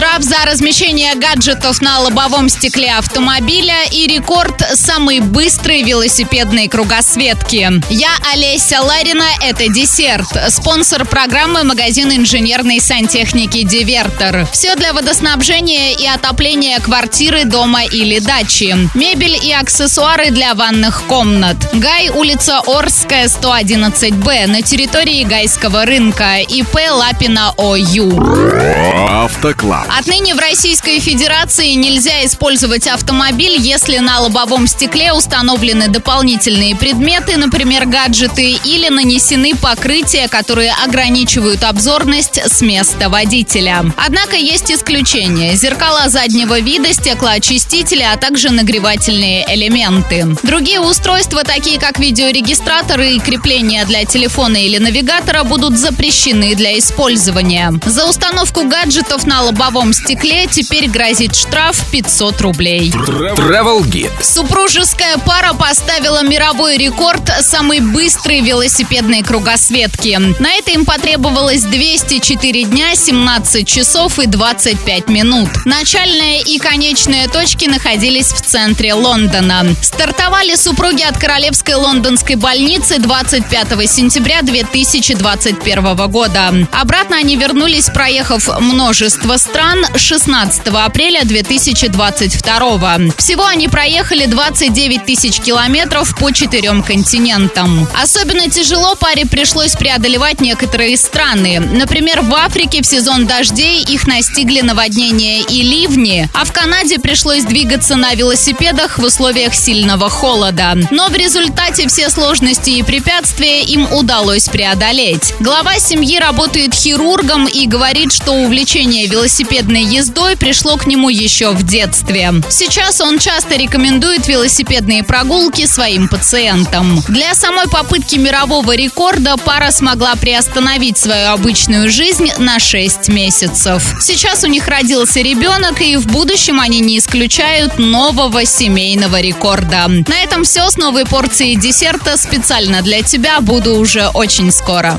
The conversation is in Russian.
Штраф за размещение гаджетов на лобовом стекле автомобиля и рекорд самой быстрой велосипедной кругосветки. Я Олеся Ларина, это десерт. Спонсор программы магазин инженерной сантехники «Дивертор». Все для водоснабжения и отопления квартиры, дома или дачи. Мебель и аксессуары для ванных комнат. Гай, улица Орская, 111Б, на территории Гайского рынка. ИП Лапина ОЮ. Автоклаб. Отныне в Российской Федерации нельзя использовать автомобиль, если на лобовом стекле установлены дополнительные предметы, например, гаджеты, или нанесены покрытия, которые ограничивают обзорность с места водителя. Однако есть исключения. Зеркала заднего вида, стеклоочистители, а также нагревательные элементы. Другие устройства, такие как видеорегистраторы и крепления для телефона или навигатора, будут запрещены для использования. За установку гаджетов на лобовом стекле теперь грозит штраф 500 рублей. Travel Guide. Супружеская пара поставила мировой рекорд самой быстрой велосипедной кругосветки. На это им потребовалось 204 дня, 17 часов и 25 минут. Начальная и конечная точки находились в центре Лондона. Стартовали супруги от Королевской лондонской больницы 25 сентября 2021 года. Обратно они вернулись, проехав множество множество стран 16 апреля 2022. Всего они проехали 29 тысяч километров по четырем континентам. Особенно тяжело паре пришлось преодолевать некоторые страны. Например, в Африке в сезон дождей их настигли наводнения и ливни, а в Канаде пришлось двигаться на велосипедах в условиях сильного холода. Но в результате все сложности и препятствия им удалось преодолеть. Глава семьи работает хирургом и говорит, что увлечение увлечение велосипедной ездой пришло к нему еще в детстве. Сейчас он часто рекомендует велосипедные прогулки своим пациентам. Для самой попытки мирового рекорда пара смогла приостановить свою обычную жизнь на 6 месяцев. Сейчас у них родился ребенок, и в будущем они не исключают нового семейного рекорда. На этом все с новой порцией десерта специально для тебя. Буду уже очень скоро.